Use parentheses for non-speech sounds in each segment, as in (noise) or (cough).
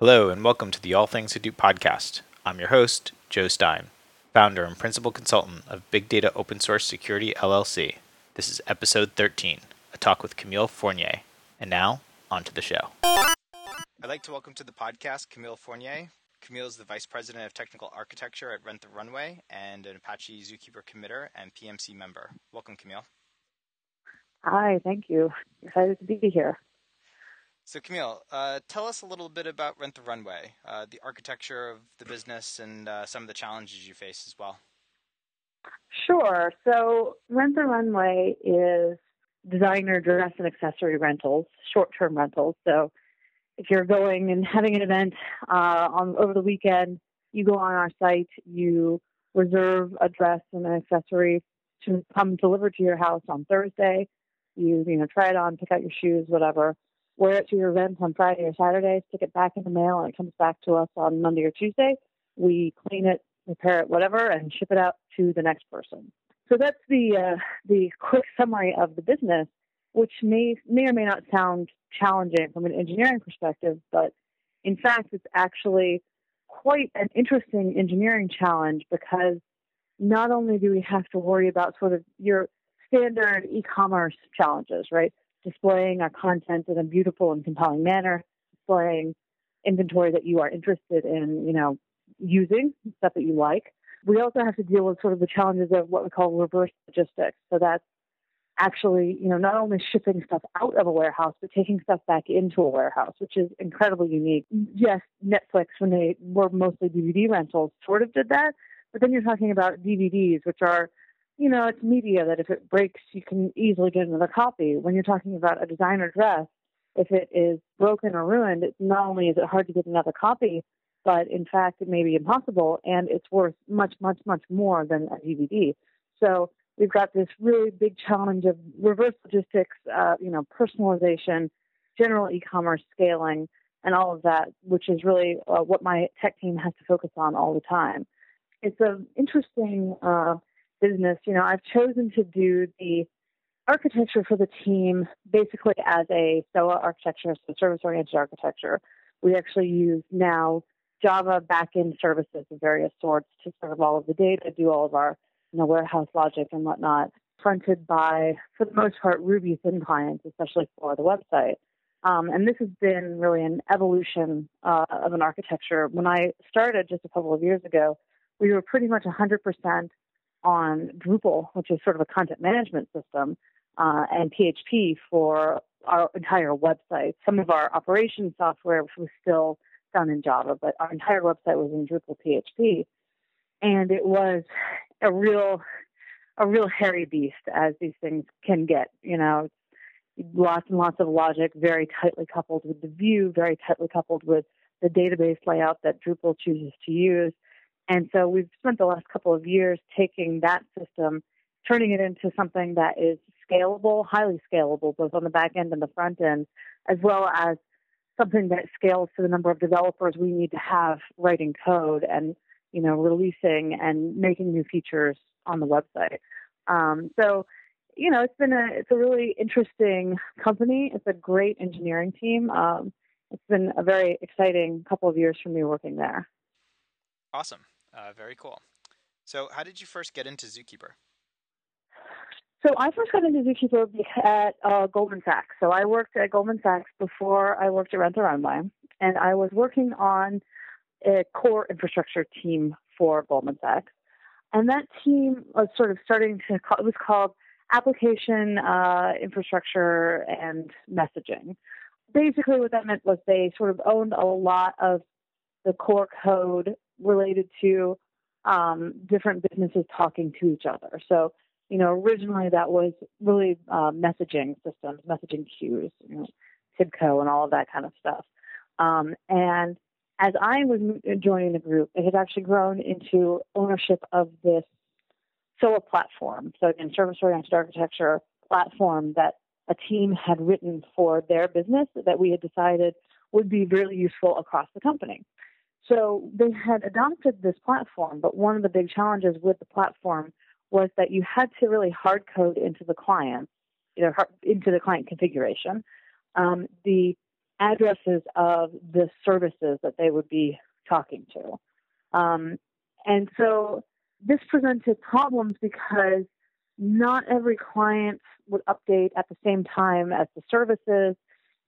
Hello, and welcome to the All Things Hadoop podcast. I'm your host, Joe Stein, founder and principal consultant of Big Data Open Source Security LLC. This is episode 13, a talk with Camille Fournier. And now, on to the show. I'd like to welcome to the podcast Camille Fournier. Camille is the Vice President of Technical Architecture at Rent the Runway and an Apache Zookeeper committer and PMC member. Welcome, Camille. Hi, thank you. Excited to be here. So, Camille, uh, tell us a little bit about Rent the Runway, uh, the architecture of the business, and uh, some of the challenges you face as well. Sure. So, Rent the Runway is designer dress and accessory rentals, short term rentals. So, if you're going and having an event uh, on over the weekend, you go on our site, you reserve a dress and an accessory to come delivered to your house on Thursday. You you know try it on, pick out your shoes, whatever wear it to your event on Friday or Saturday, stick it back in the mail, and it comes back to us on Monday or Tuesday. We clean it, repair it, whatever, and ship it out to the next person. So that's the uh, the quick summary of the business, which may may or may not sound challenging from an engineering perspective, but in fact, it's actually quite an interesting engineering challenge because not only do we have to worry about sort of your standard e-commerce challenges, right? Displaying our content in a beautiful and compelling manner, displaying inventory that you are interested in, you know, using, stuff that you like. We also have to deal with sort of the challenges of what we call reverse logistics. So that's actually, you know, not only shipping stuff out of a warehouse, but taking stuff back into a warehouse, which is incredibly unique. Yes, Netflix, when they were mostly DVD rentals, sort of did that. But then you're talking about DVDs, which are you know, it's media that if it breaks, you can easily get another copy. When you're talking about a designer dress, if it is broken or ruined, it's not only is it hard to get another copy, but in fact, it may be impossible and it's worth much, much, much more than a DVD. So we've got this really big challenge of reverse logistics, uh, you know, personalization, general e-commerce scaling, and all of that, which is really uh, what my tech team has to focus on all the time. It's an interesting uh, business, you know, I've chosen to do the architecture for the team basically as a SOA architecture, so service oriented architecture. We actually use now Java backend services of various sorts to serve all of the data, do all of our you know, warehouse logic and whatnot, fronted by, for the most part, Ruby thin clients, especially for the website. Um, and this has been really an evolution uh, of an architecture. When I started just a couple of years ago, we were pretty much 100% on Drupal, which is sort of a content management system, uh, and PHP for our entire website. Some of our operations software was still done in Java, but our entire website was in Drupal PHP, and it was a real, a real hairy beast as these things can get. You know, lots and lots of logic, very tightly coupled with the view, very tightly coupled with the database layout that Drupal chooses to use. And so we've spent the last couple of years taking that system, turning it into something that is scalable, highly scalable, both on the back end and the front end, as well as something that scales to the number of developers we need to have writing code and you know releasing and making new features on the website. Um, so you know it's been a it's a really interesting company. It's a great engineering team. Um, it's been a very exciting couple of years for me working there. Awesome. Uh, very cool. So, how did you first get into Zookeeper? So I first got into Zookeeper at uh, Goldman Sachs. So I worked at Goldman Sachs before I worked at Rent the Runway, and I was working on a core infrastructure team for Goldman Sachs. And that team was sort of starting to call, it was called application uh, infrastructure and messaging. Basically, what that meant was they sort of owned a lot of the core code related to um, different businesses talking to each other. So, you know, originally that was really uh, messaging systems, messaging queues, you know, TIBCO and all of that kind of stuff. Um, and as I was joining the group, it had actually grown into ownership of this SOA platform. So again, service-oriented architecture platform that a team had written for their business that we had decided would be really useful across the company. So they had adopted this platform, but one of the big challenges with the platform was that you had to really hard code into the client, you know, into the client configuration, um, the addresses of the services that they would be talking to. Um, and so this presented problems because not every client would update at the same time as the services.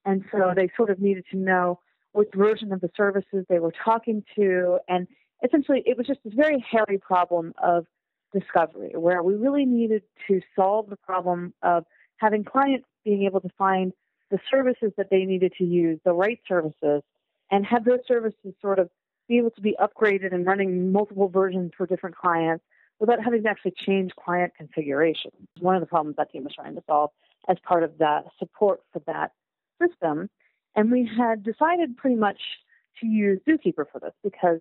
And so they sort of needed to know which version of the services they were talking to. And essentially, it was just this very hairy problem of discovery where we really needed to solve the problem of having clients being able to find the services that they needed to use, the right services, and have those services sort of be able to be upgraded and running multiple versions for different clients without having to actually change client configuration. One of the problems that team was trying to solve as part of the support for that system. And we had decided pretty much to use Zookeeper for this because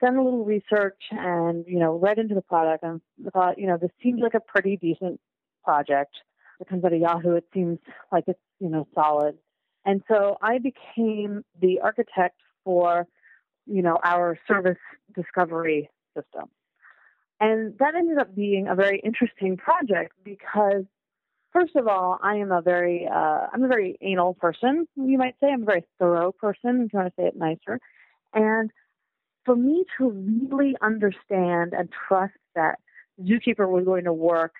done a little research and, you know, read into the product and thought, you know, this seems like a pretty decent project. It comes out of Yahoo. It seems like it's, you know, solid. And so I became the architect for, you know, our service discovery system. And that ended up being a very interesting project because, first of all, I am a very, uh, I'm a very anal person, you might say. I'm a very thorough person, if you want to say it nicer. And for me to really understand and trust that Zookeeper was going to work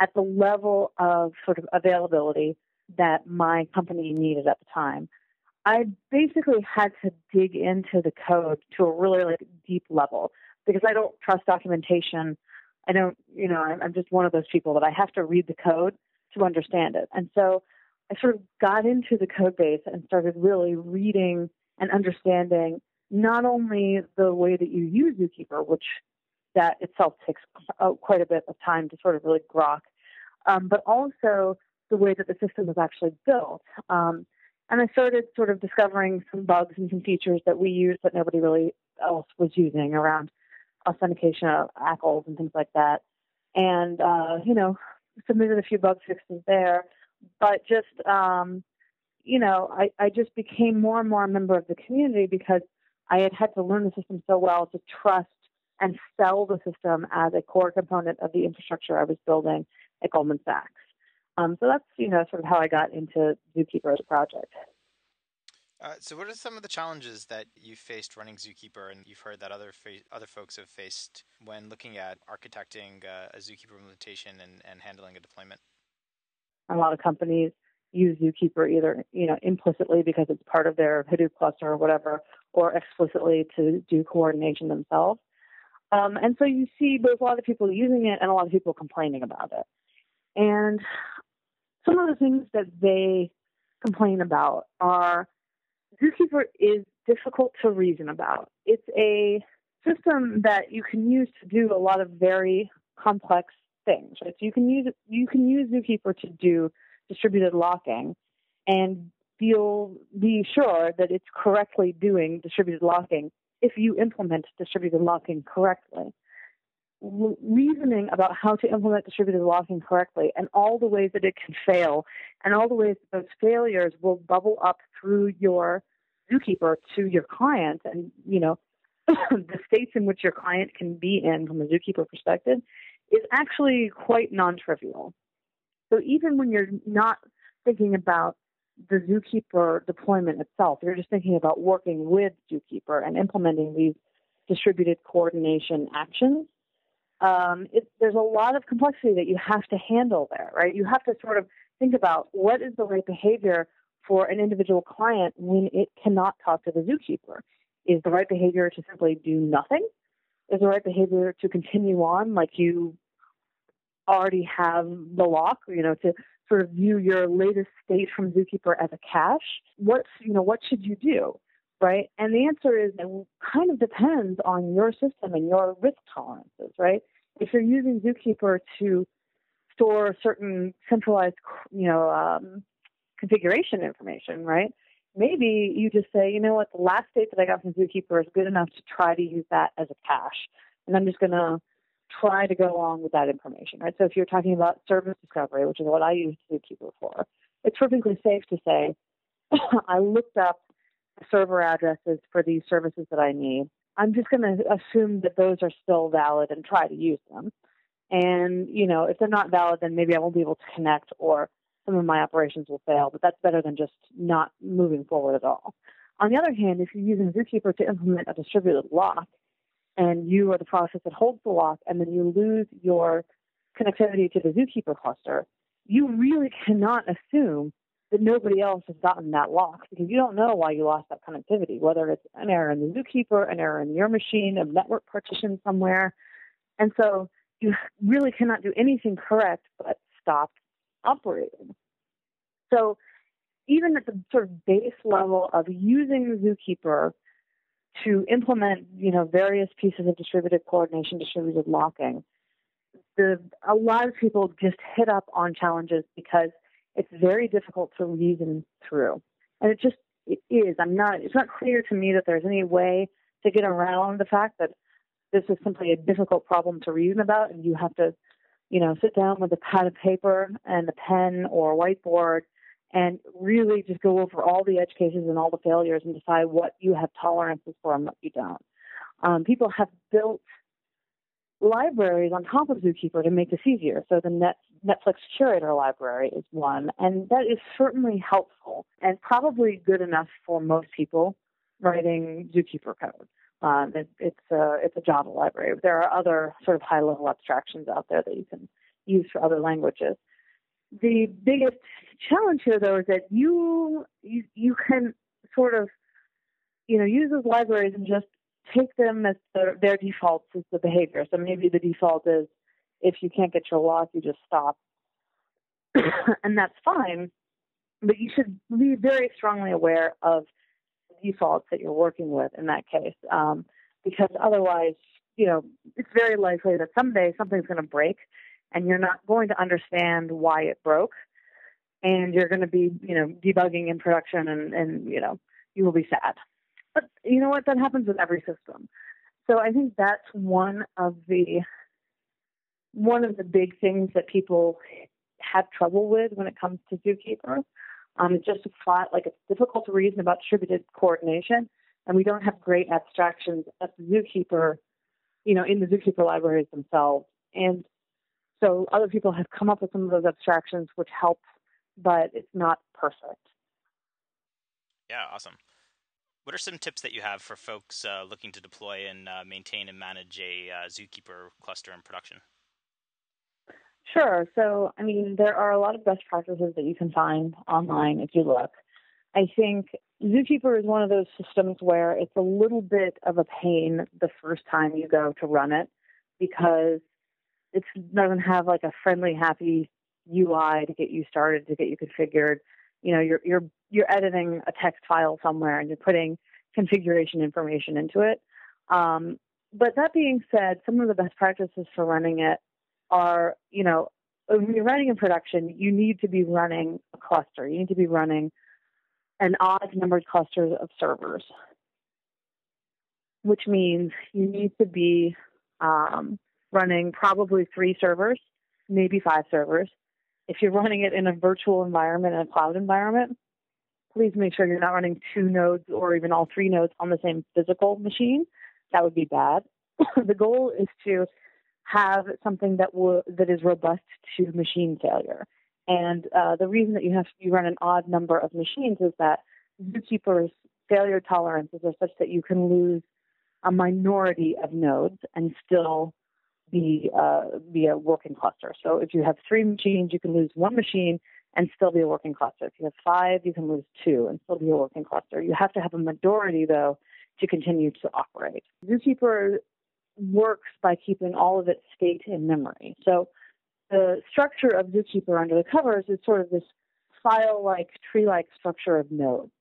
at the level of sort of availability that my company needed at the time, I basically had to dig into the code to a really like deep level because I don't trust documentation. I don't, you know, I'm just one of those people that I have to read the code to understand it. And so I sort of got into the code base and started really reading and understanding not only the way that you use Zookeeper, which that itself takes quite a bit of time to sort of really grok, um, but also the way that the system was actually built. Um, and I started sort of discovering some bugs and some features that we use that nobody really else was using around authentication of ACLs and things like that. And, uh, you know, submitted a few bug fixes there. But just, um, you know, I, I just became more and more a member of the community because I had had to learn the system so well to trust and sell the system as a core component of the infrastructure I was building at Goldman Sachs. Um, so that's, you know, sort of how I got into Zookeeper as a project. Uh, so, what are some of the challenges that you faced running Zookeeper, and you've heard that other fa- other folks have faced when looking at architecting uh, a Zookeeper implementation and, and handling a deployment? A lot of companies use Zookeeper either you know implicitly because it's part of their Hadoop cluster or whatever, or explicitly to do coordination themselves. Um, and so you see both a lot of people using it and a lot of people complaining about it. And some of the things that they complain about are Zookeeper is difficult to reason about. It's a system that you can use to do a lot of very complex things. Right? So you can use you can use Zookeeper to do distributed locking and feel be sure that it's correctly doing distributed locking if you implement distributed locking correctly reasoning about how to implement distributed locking correctly and all the ways that it can fail and all the ways that those failures will bubble up through your zookeeper to your client and you know (coughs) the states in which your client can be in from a zookeeper perspective is actually quite non-trivial. So even when you're not thinking about the zookeeper deployment itself you're just thinking about working with zookeeper and implementing these distributed coordination actions um, it, there's a lot of complexity that you have to handle there, right? You have to sort of think about what is the right behavior for an individual client when it cannot talk to the zookeeper. Is the right behavior to simply do nothing? Is the right behavior to continue on like you already have the lock, you know, to sort of view your latest state from Zookeeper as a cache? What's, you know, what should you do? right? And the answer is it kind of depends on your system and your risk tolerances, right? If you're using Zookeeper to store certain centralized, you know, um, configuration information, right? Maybe you just say, you know what, the last state that I got from Zookeeper is good enough to try to use that as a cache, and I'm just going to try to go along with that information, right? So if you're talking about service discovery, which is what I use Zookeeper for, it's perfectly safe to say, (clears throat) I looked up server addresses for these services that I need. I'm just going to assume that those are still valid and try to use them. And, you know, if they're not valid, then maybe I won't be able to connect or some of my operations will fail, but that's better than just not moving forward at all. On the other hand, if you're using Zookeeper to implement a distributed lock, and you are the process that holds the lock, and then you lose your connectivity to the Zookeeper cluster, you really cannot assume that nobody else has gotten that lock because you don't know why you lost that connectivity, whether it's an error in the Zookeeper, an error in your machine, a network partition somewhere. And so you really cannot do anything correct but stop operating. So even at the sort of base level of using Zookeeper to implement, you know, various pieces of distributed coordination, distributed locking, the a lot of people just hit up on challenges because it's very difficult to reason through. And it just it is. I'm not it's not clear to me that there's any way to get around the fact that this is simply a difficult problem to reason about and you have to, you know, sit down with a pad of paper and a pen or a whiteboard and really just go over all the edge cases and all the failures and decide what you have tolerances for and what you don't. Um, people have built libraries on top of Zookeeper to make this easier. So the Net, Netflix Curator library is one, and that is certainly helpful and probably good enough for most people writing Zookeeper code. Um, it, it's a it's a Java library. There are other sort of high level abstractions out there that you can use for other languages. The biggest challenge here, though, is that you you, you can sort of you know use those libraries and just take them as their, their defaults as the behavior. So maybe the default is if you can't get your lock, you just stop, (coughs) and that's fine. But you should be very strongly aware of the defaults that you're working with in that case, um, because otherwise, you know, it's very likely that someday something's going to break, and you're not going to understand why it broke, and you're going to be, you know, debugging in production, and and you know, you will be sad. But you know what? That happens with every system. So I think that's one of the one of the big things that people have trouble with when it comes to Zookeeper. Um, just a flat, like it's difficult to reason about distributed coordination, and we don't have great abstractions at the Zookeeper, you know, in the Zookeeper libraries themselves. And so other people have come up with some of those abstractions, which help, but it's not perfect. Yeah, awesome. What are some tips that you have for folks uh, looking to deploy and uh, maintain and manage a uh, Zookeeper cluster in production? Sure. So, I mean, there are a lot of best practices that you can find online if you look. I think Zookeeper is one of those systems where it's a little bit of a pain the first time you go to run it because it doesn't have like a friendly, happy UI to get you started, to get you configured. You know, you're you're you're editing a text file somewhere and you're putting configuration information into it. Um, but that being said, some of the best practices for running it are, you know, when you're running in production, you need to be running a cluster. You need to be running an odd numbered cluster of servers, which means you need to be um, running probably three servers, maybe five servers. If you're running it in a virtual environment, in a cloud environment, please make sure you're not running two nodes or even all three nodes on the same physical machine. That would be bad. (coughs) the goal is to have something that will that is robust to machine failure. And uh, the reason that you have you run an odd number of machines is that Zookeeper's failure tolerances are such that you can lose a minority of nodes and still be uh, be a working cluster. So if you have three machines, you can lose one machine and still be a working cluster. If you have five, you can lose two and still be a working cluster. You have to have a majority, though, to continue to operate. Zookeeper works by keeping all of its state in memory. So the structure of Zookeeper under the covers is sort of this file-like, tree-like structure of nodes,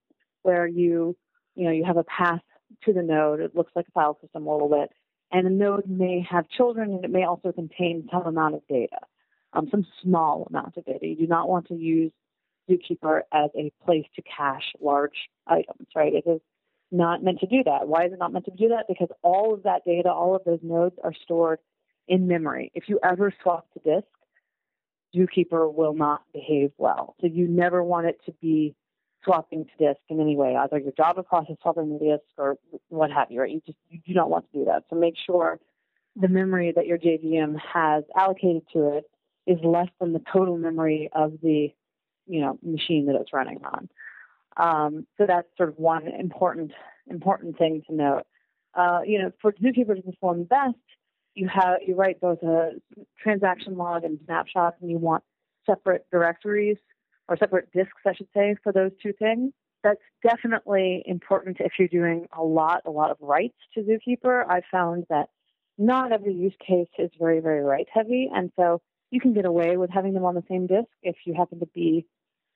where you, you know, you have a path to the node. It looks like a file system a little bit, and a node may have children, and it may also contain some amount of data um, some small amount of data. You do not want to use Zookeeper as a place to cache large items, right? It is not meant to do that. Why is it not meant to do that? Because all of that data, all of those nodes are stored in memory. If you ever swap to disk, Zookeeper will not behave well. So you never want it to be swapping to disk in any way, either your Java process swapping to disk or what have you, right? You just you do not want to do that. So make sure the memory that your JVM has allocated to it is less than the total memory of the you know machine that it's running on. Um, so that's sort of one important important thing to note. Uh, you know, for Zookeeper to perform best, you have you write both a transaction log and snapshot, and you want separate directories or separate disks, I should say, for those two things. That's definitely important if you're doing a lot, a lot of writes to Zookeeper. I found that not every use case is very, very write heavy, and so you can get away with having them on the same disk if you happen to be,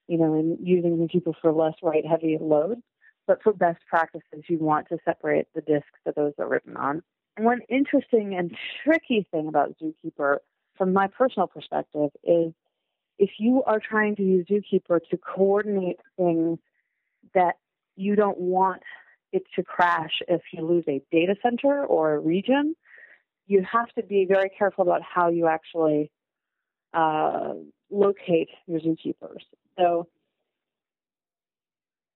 you know, and using the Zookeeper for less write heavy loads. But for best practices, you want to separate the disks that those are written on. And one interesting and tricky thing about Zookeeper, from my personal perspective, is if you are trying to use Zookeeper to coordinate things that you don't want it to crash if you lose a data center or a region, you have to be very careful about how you actually uh, locate your zookeepers. So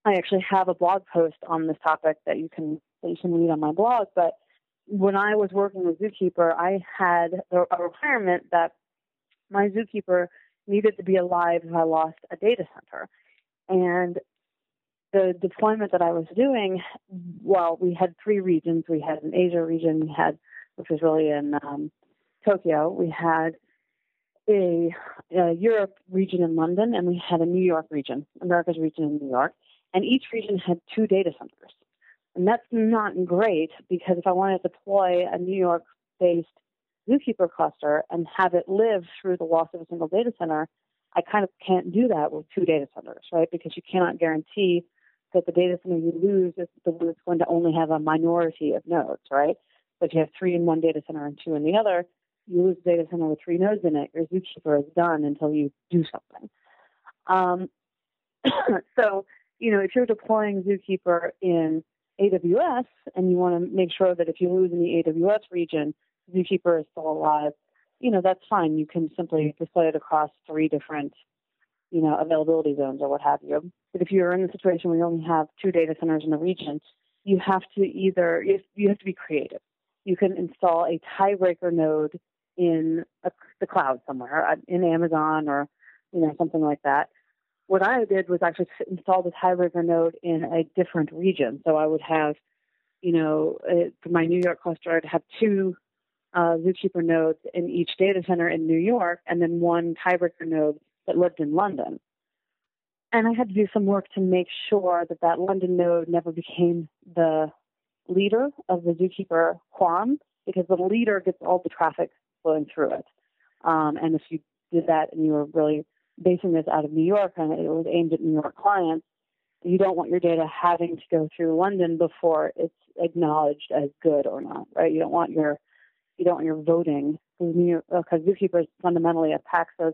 I actually have a blog post on this topic that you can that you can read on my blog. But when I was working with Zookeeper, I had a requirement that my Zookeeper needed to be alive if I lost a data center. And the deployment that I was doing, well, we had three regions. We had an Asia region, we had, which was really in um, Tokyo. We had a, a, Europe region in London, and we had a New York region, America's region in New York. And each region had two data centers. And that's not great because if I want to deploy a New York based Zookeeper cluster and have it live through the loss of a single data center, I kind of can't do that with two data centers, right? Because you cannot guarantee that the data center you lose is the one that's going to only have a minority of nodes, right? But if you have three in one data center and two in the other, you lose the data center with three nodes in it. Your Zookeeper is done until you do something. Um, (coughs) so, you know, if you're deploying Zookeeper in AWS and you want to make sure that if you lose in the AWS region, Zookeeper is still alive, you know, that's fine. You can simply deploy it across three different, you know, availability zones or what have you. But if you're in a situation where you only have two data centers in the region, you have to either, you have to be creative. You can install a tiebreaker node in a, the cloud somewhere, uh, in Amazon or, you know, something like that. What I did was actually install the tiebreaker node in a different region. So I would have, you know, uh, for my New York cluster, I'd have two uh, Zookeeper nodes in each data center in New York, and then one tiebreaker node that lived in London. And I had to do some work to make sure that that London node never became the leader of the Zookeeper quorum, because the leader gets all the traffic flowing through it. Um, and if you did that and you were really basing this out of New York and it was aimed at New York clients, you don't want your data having to go through London before it's acknowledged as good or not, right? You don't want your you don't want your voting because Zookeeper is fundamentally a Paxos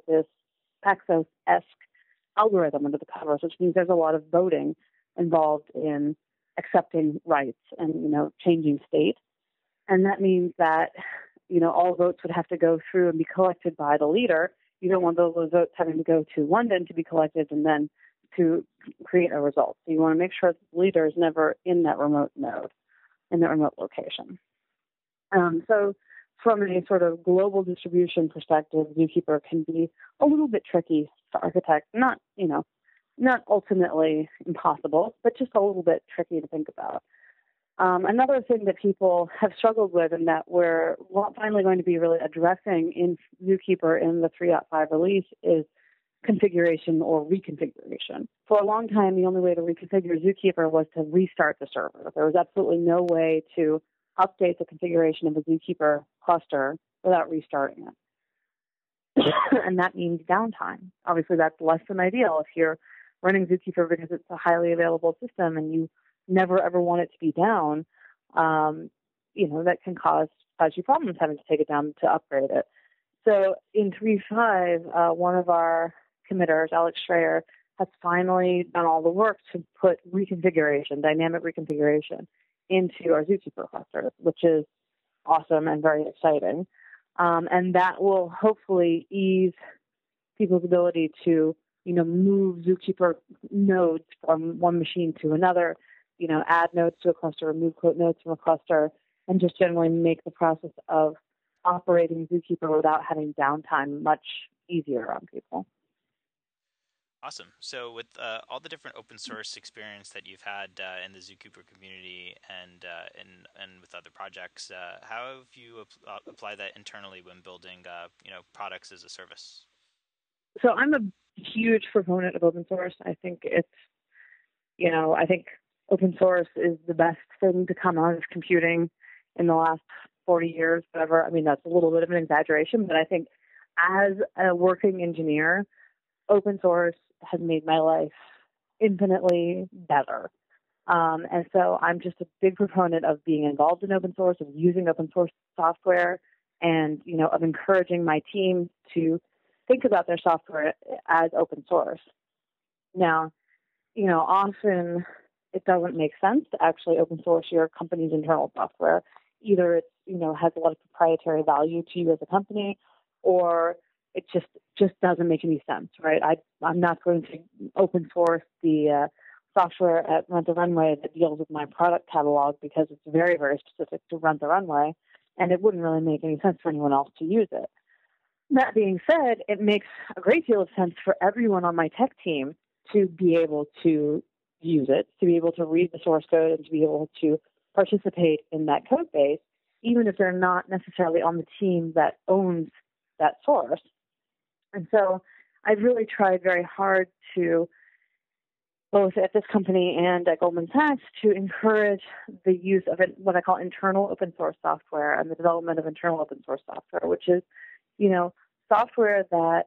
Paxos esque algorithm under the covers, which means there's a lot of voting involved in accepting writes and you know changing state, and that means that you know all votes would have to go through and be collected by the leader. You don't want those votes having to go to London to be collected and then to create a result. So you want to make sure the leader is never in that remote node, in that remote location. Um, so from a sort of global distribution perspective, Zookeeper can be a little bit tricky to architect. Not, you know, not ultimately impossible, but just a little bit tricky to think about. Um, another thing that people have struggled with and that we're finally going to be really addressing in Zookeeper in the 3.5 release is configuration or reconfiguration. For a long time, the only way to reconfigure Zookeeper was to restart the server. There was absolutely no way to update the configuration of a Zookeeper cluster without restarting it. (coughs) and that means downtime. Obviously, that's less than ideal if you're running Zookeeper because it's a highly available system and you never ever want it to be down. Um, you know, that can cause, cause you problems having to take it down to upgrade it. So in 3.5, uh, one of our committers, Alex Shraer, has finally done all the work to put reconfiguration, dynamic reconfiguration, into our Zookeeper cluster, which is awesome and very exciting. Um, and that will hopefully ease people's ability to, you know, move Zookeeper nodes from one machine to another, you know, add nodes to a cluster, remove quote nodes from a cluster, and just generally make the process of operating Zookeeper without having downtime much easier on people. Awesome. So, with uh, all the different open source experience that you've had uh, in the Zookeeper community and uh, and and with other projects, uh, how have you ap- uh, applied that internally when building, uh, you know, products as a service? So, I'm a huge proponent of open source. I think it's, you know, I think open source is the best thing to come out of computing in the last 40 years, whatever. I mean, that's a little bit of an exaggeration, but I think as a working engineer, open source has made my life infinitely better. Um, and so I'm just a big proponent of being involved in open source, of using open source software, and you know, of encouraging my team to think about their software as open source. Now, you know, often it doesn't make sense to actually open source your company's internal software. Either it, you know, has a lot of proprietary value to you as a company, or it just just doesn't make any sense, right? I I'm not going to open source the uh, software at Rent the Runway that deals with my product catalog because it's very very specific to Rent the Runway, and it wouldn't really make any sense for anyone else to use it. That being said, it makes a great deal of sense for everyone on my tech team to be able to use it, to be able to read the source code, and to be able to participate in that code base, even if they're not necessarily on the team that owns that source. And so I've really tried very hard to, both at this company and at Goldman Sachs, to encourage the use of what I call internal open source software and the development of internal open source software, which is, you know, software that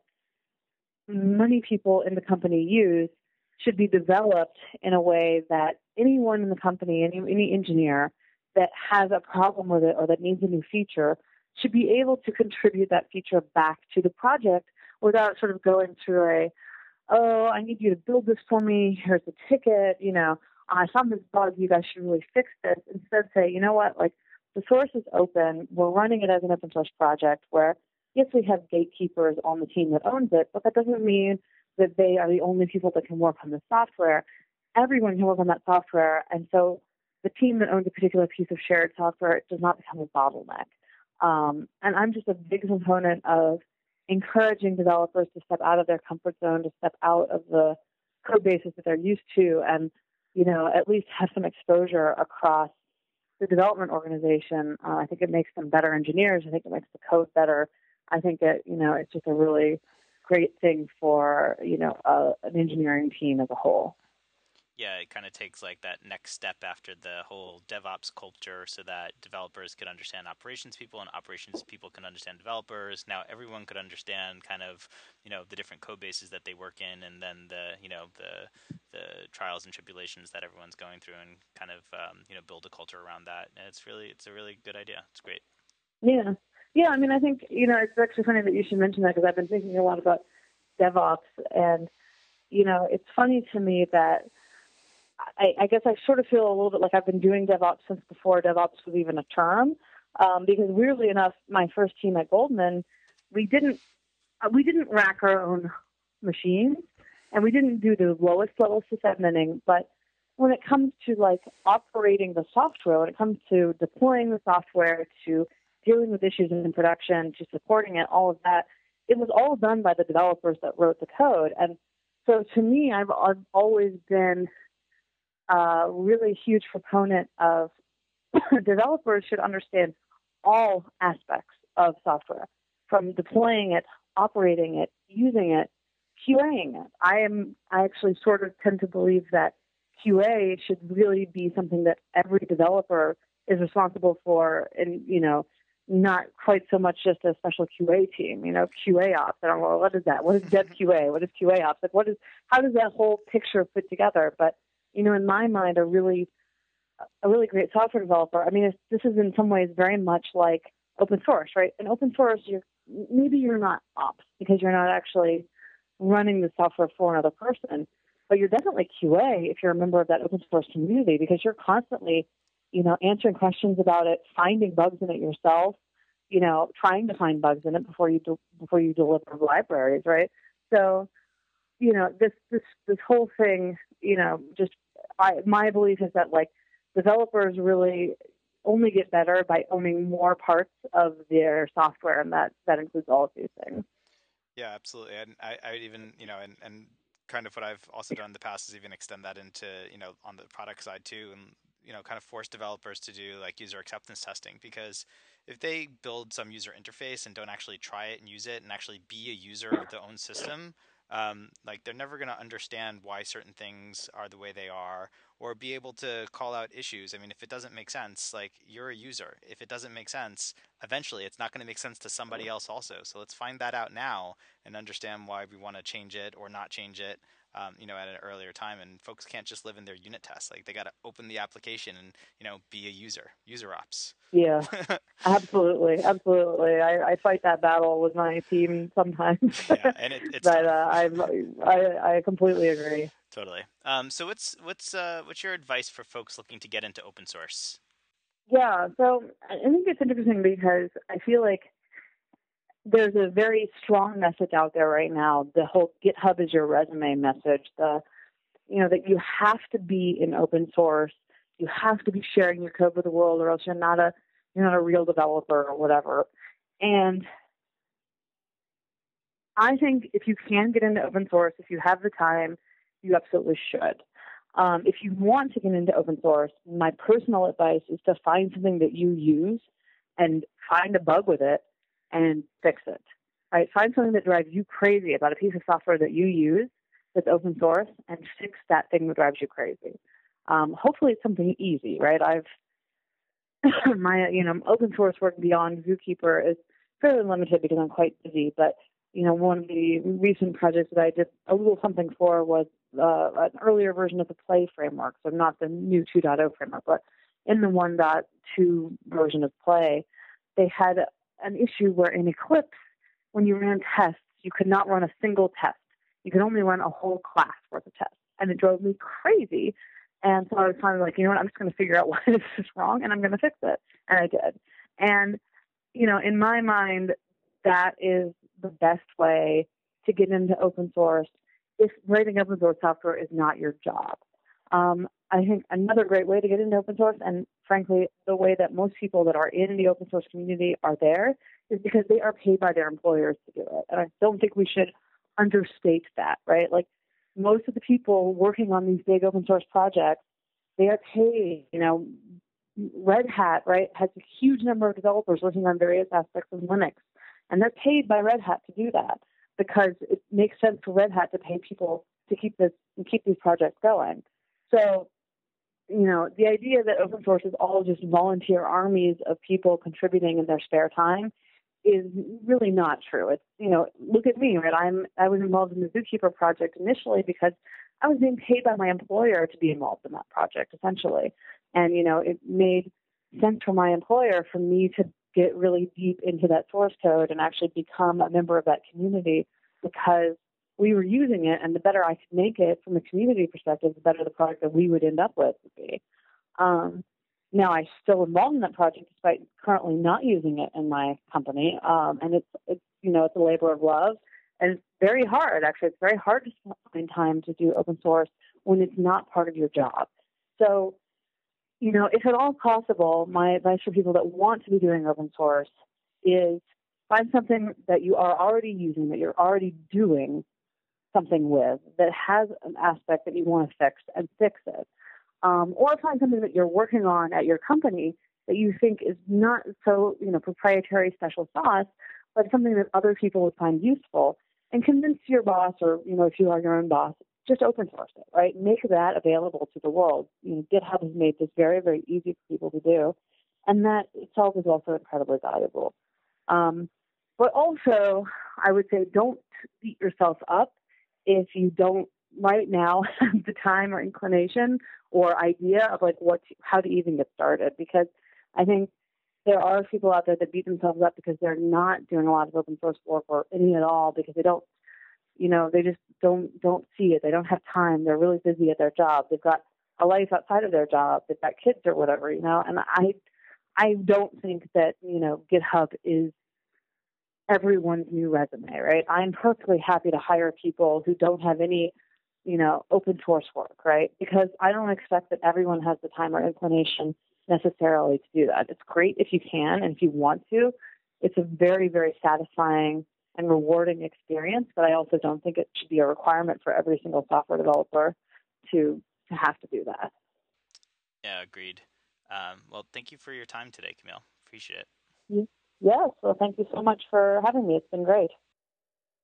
many people in the company use should be developed in a way that anyone in the company, any, any engineer that has a problem with it or that needs a new feature should be able to contribute that feature back to the project without sort of going through a, oh, I need you to build this for me. Here's the ticket. You know, I found this bug. You guys should really fix this. Instead, say, you know what? Like the source is open. We're running it as an open source project where yes, we have gatekeepers on the team that owns it, but that doesn't mean that they are the only people that can work on the software. Everyone can work on that software, and so the team that owns a particular piece of shared software does not become a bottleneck. Um, and I'm just a big component of encouraging developers to step out of their comfort zone, to step out of the code bases that they're used to, and you know at least have some exposure across the development organization. Uh, I think it makes them better engineers. I think it makes the code better. I think it you know it's just a really great thing for you know uh, an engineering team as a whole yeah, it kind of takes like that next step after the whole DevOps culture so that developers could understand operations people and operations people can understand developers. Now everyone could understand kind of, you know, the different code bases that they work in and then the, you know, the the trials and tribulations that everyone's going through and kind of um, you know, build a culture around that. And it's really it's a really good idea. It's great. Yeah. Yeah, I mean, I think, you know, it's actually funny that you should mention that because I've been thinking a lot about DevOps and you know, it's funny to me that I, I guess I sort of feel a little bit like I've been doing DevOps since before DevOps was even a term. Um, because weirdly enough, my first team at Goldman, we didn't uh, we didn't rack our own machines, and we didn't do the lowest level sysadmining. But when it comes to like operating the software, when it comes to deploying the software, to dealing with issues in production, to supporting it, all of that, it was all done by the developers that wrote the code. And so to me, I've, I've always been a really huge proponent of (coughs) developers should understand all aspects of software, from deploying it, operating it, using it, QAing it. I am I actually sort of tend to believe that QA should really be something that every developer is responsible for and you know not quite so much just a special QA team, you know, QA ops. I don't know what is that? What is Dev mm-hmm. QA? What is QA ops? Like what is how does that whole picture fit together? But you know, in my mind, a really a really great software developer. I mean, this is in some ways very much like open source, right? In open source, you're maybe you're not ops because you're not actually running the software for another person, but you're definitely QA if you're a member of that open source community because you're constantly, you know, answering questions about it, finding bugs in it yourself, you know, trying to find bugs in it before you before you deliver libraries, right? So, you know, this this this whole thing, you know, just I, my belief is that like developers really only get better by owning more parts of their software, and that that includes all of these things. Yeah, absolutely. And I, I even you know, and and kind of what I've also done in the past is even extend that into you know on the product side too, and you know kind of force developers to do like user acceptance testing because if they build some user interface and don't actually try it and use it and actually be a user of their own system um, like they're never going to understand why certain things are the way they are or be able to call out issues. I mean if it doesn't make sense like you're a user. If it doesn't make sense eventually it's not going to make sense to somebody else also. So let's find that out now and understand why we want to change it or not change it um, you know, at an earlier time. And folks can't just live in their unit tests. Like they got to open the application and you know be a user, user ops. Yeah, (laughs) absolutely, absolutely. I, I, fight that battle with my team sometimes. (laughs) yeah, and it, it's (laughs) but uh, I, I I completely agree. Totally. Um, so what's what's uh, what's your advice for folks looking to get into open source? Yeah, so I think it's interesting because I feel like there's a very strong message out there right now. The whole GitHub is your resume message. The you know that you have to be in open source. You have to be sharing your code with the world, or else you're not a you're not a real developer or whatever. And I think if you can get into open source, if you have the time, you absolutely should. Um, if you want to get into open source, my personal advice is to find something that you use and find a bug with it and fix it. Right? Find something that drives you crazy about a piece of software that you use that's open source and fix that thing that drives you crazy. Um, hopefully, it's something easy, right? I've (coughs) my you know open source work beyond Zookeeper is fairly limited because I'm quite busy. But you know, one of the recent projects that I did a little something for was uh, an earlier version of the Play framework, so not the new 2.0 framework, but in the 1.2 version of Play, they had an issue where in Eclipse, when you ran tests, you could not run a single test. You could only run a whole class worth of tests. And it drove me crazy. And so I was finally like, you know what, I'm just going to figure out (laughs) why this is wrong and I'm going to fix it. And I did. And, you know, in my mind, that is the best way to get into open source if writing open source software is not your job. Um, I think another great way to get into open source, and frankly, the way that most people that are in the open source community are there, is because they are paid by their employers to do it. And I don't think we should understate that, right? Like most of the people working on these big open source projects, they are paid, you know, Red Hat, right, has a huge number of developers working on various aspects of Linux. And they're paid by Red Hat to do that because it makes sense for Red Hat to pay people to keep this keep these projects going. So, you know, the idea that open source is all just volunteer armies of people contributing in their spare time is really not true. It's you know, look at me, right? I'm I was involved in the Zookeeper project initially because I was being paid by my employer to be involved in that project, essentially. And, you know, it made sense for my employer for me to get really deep into that source code and actually become a member of that community because we were using it, and the better I could make it from a community perspective, the better the product that we would end up with would be. Um, now I'm still involved in that project despite currently not using it in my company, um, and it's it's you know it's a labor of love, and it's very hard. Actually, it's very hard to find time to do open source when it's not part of your job. So, you know, if at all possible, my advice for people that want to be doing open source is find something that you are already using, that you're already doing, something with that has an aspect that you want to fix and fix it. Um, or find something that you're working on at your company that you think is not so, you know, proprietary special sauce, but something that other people would find useful and convince your boss or, you know, if you are your own boss, just open source it, right? Make that available to the world. You know, GitHub has made this very, very easy for people to do. And that itself is also incredibly valuable. Um, but also, I would say don't beat yourself up if you don't right now (laughs) have the time or inclination or idea of like what to, how to even get started. Because I think there are people out there that beat themselves up because they're not doing a lot of open source work or any at all because they don't you know they just don't don't see it. They don't have time. They're really busy at their job. They've got a life outside of their job. They've got kids or whatever you know? And i i don't think that you know github is everyone's new resume, right? I'm perfectly happy to hire people who don't have any, you know, open source work, right? Because I don't expect that everyone has the time or inclination necessarily to do that. It's great if you can and if you want to. It's a very, very satisfying and rewarding experience, but I also don't think it should be a requirement for every single software developer to, to have to do that. Yeah, agreed. Um, well, thank you for your time today, Camille. Appreciate it. Yeah. Yes. Well, thank you so much for having me. It's been great.